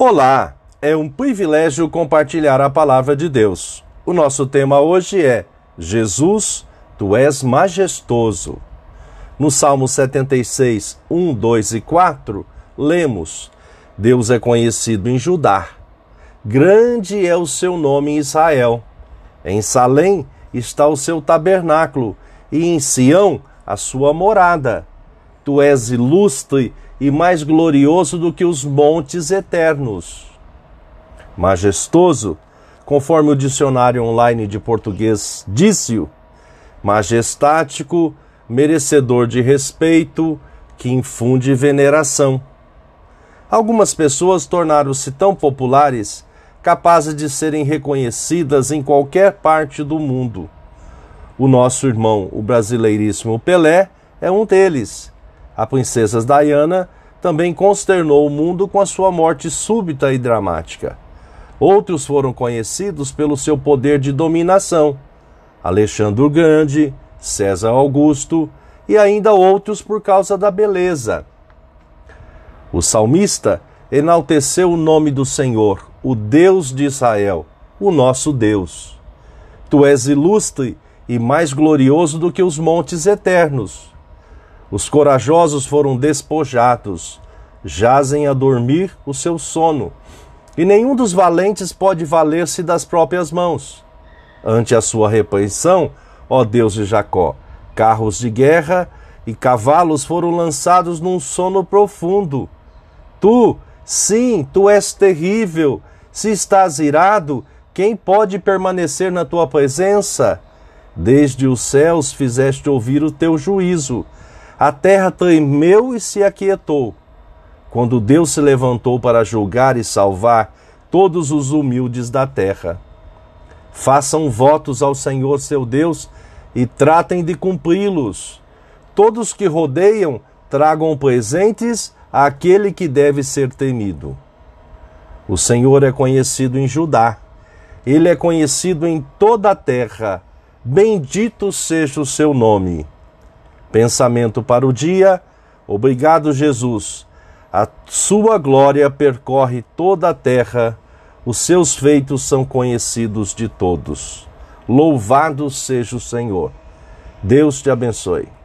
Olá, é um privilégio compartilhar a palavra de Deus. O nosso tema hoje é Jesus, tu és majestoso. No Salmo 76, 1, 2 e 4, lemos: Deus é conhecido em Judá. Grande é o seu nome em Israel. Em Salém está o seu tabernáculo, e em Sião a sua morada. Tu és ilustre e mais glorioso do que os montes eternos. Majestoso, conforme o dicionário online de português disse-o, majestático, merecedor de respeito, que infunde veneração. Algumas pessoas tornaram-se tão populares capazes de serem reconhecidas em qualquer parte do mundo. O nosso irmão, o brasileiríssimo Pelé, é um deles a princesa Diana também consternou o mundo com a sua morte súbita e dramática. Outros foram conhecidos pelo seu poder de dominação. Alexandre o Grande, César Augusto e ainda outros por causa da beleza. O salmista enalteceu o nome do Senhor, o Deus de Israel, o nosso Deus. Tu és ilustre e mais glorioso do que os montes eternos. Os corajosos foram despojados, jazem a dormir o seu sono, e nenhum dos valentes pode valer-se das próprias mãos. Ante a sua repreensão, ó Deus de Jacó, carros de guerra e cavalos foram lançados num sono profundo. Tu, sim, tu és terrível. Se estás irado, quem pode permanecer na tua presença? Desde os céus fizeste ouvir o teu juízo a terra tremeu e se aquietou. Quando Deus se levantou para julgar e salvar todos os humildes da terra. Façam votos ao Senhor seu Deus e tratem de cumpri-los. Todos que rodeiam tragam presentes àquele que deve ser temido. O Senhor é conhecido em Judá, ele é conhecido em toda a terra. Bendito seja o seu nome. Pensamento para o dia. Obrigado, Jesus. A sua glória percorre toda a terra, os seus feitos são conhecidos de todos. Louvado seja o Senhor. Deus te abençoe.